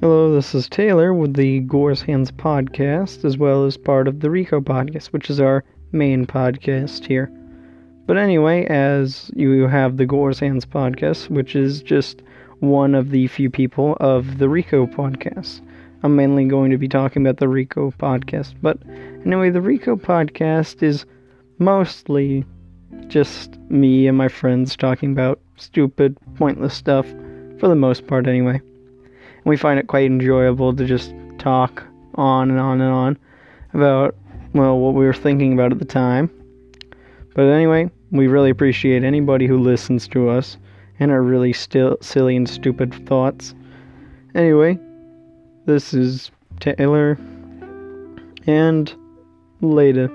Hello, this is Taylor with the Gore's Hands podcast, as well as part of the Rico podcast, which is our main podcast here. But anyway, as you have the Gore's Hands podcast, which is just one of the few people of the Rico podcast. I'm mainly going to be talking about the Rico podcast. But anyway, the Rico podcast is mostly just me and my friends talking about stupid, pointless stuff, for the most part, anyway we find it quite enjoyable to just talk on and on and on about, well, what we were thinking about at the time. But anyway, we really appreciate anybody who listens to us and our really still silly and stupid thoughts. Anyway, this is Taylor, and later.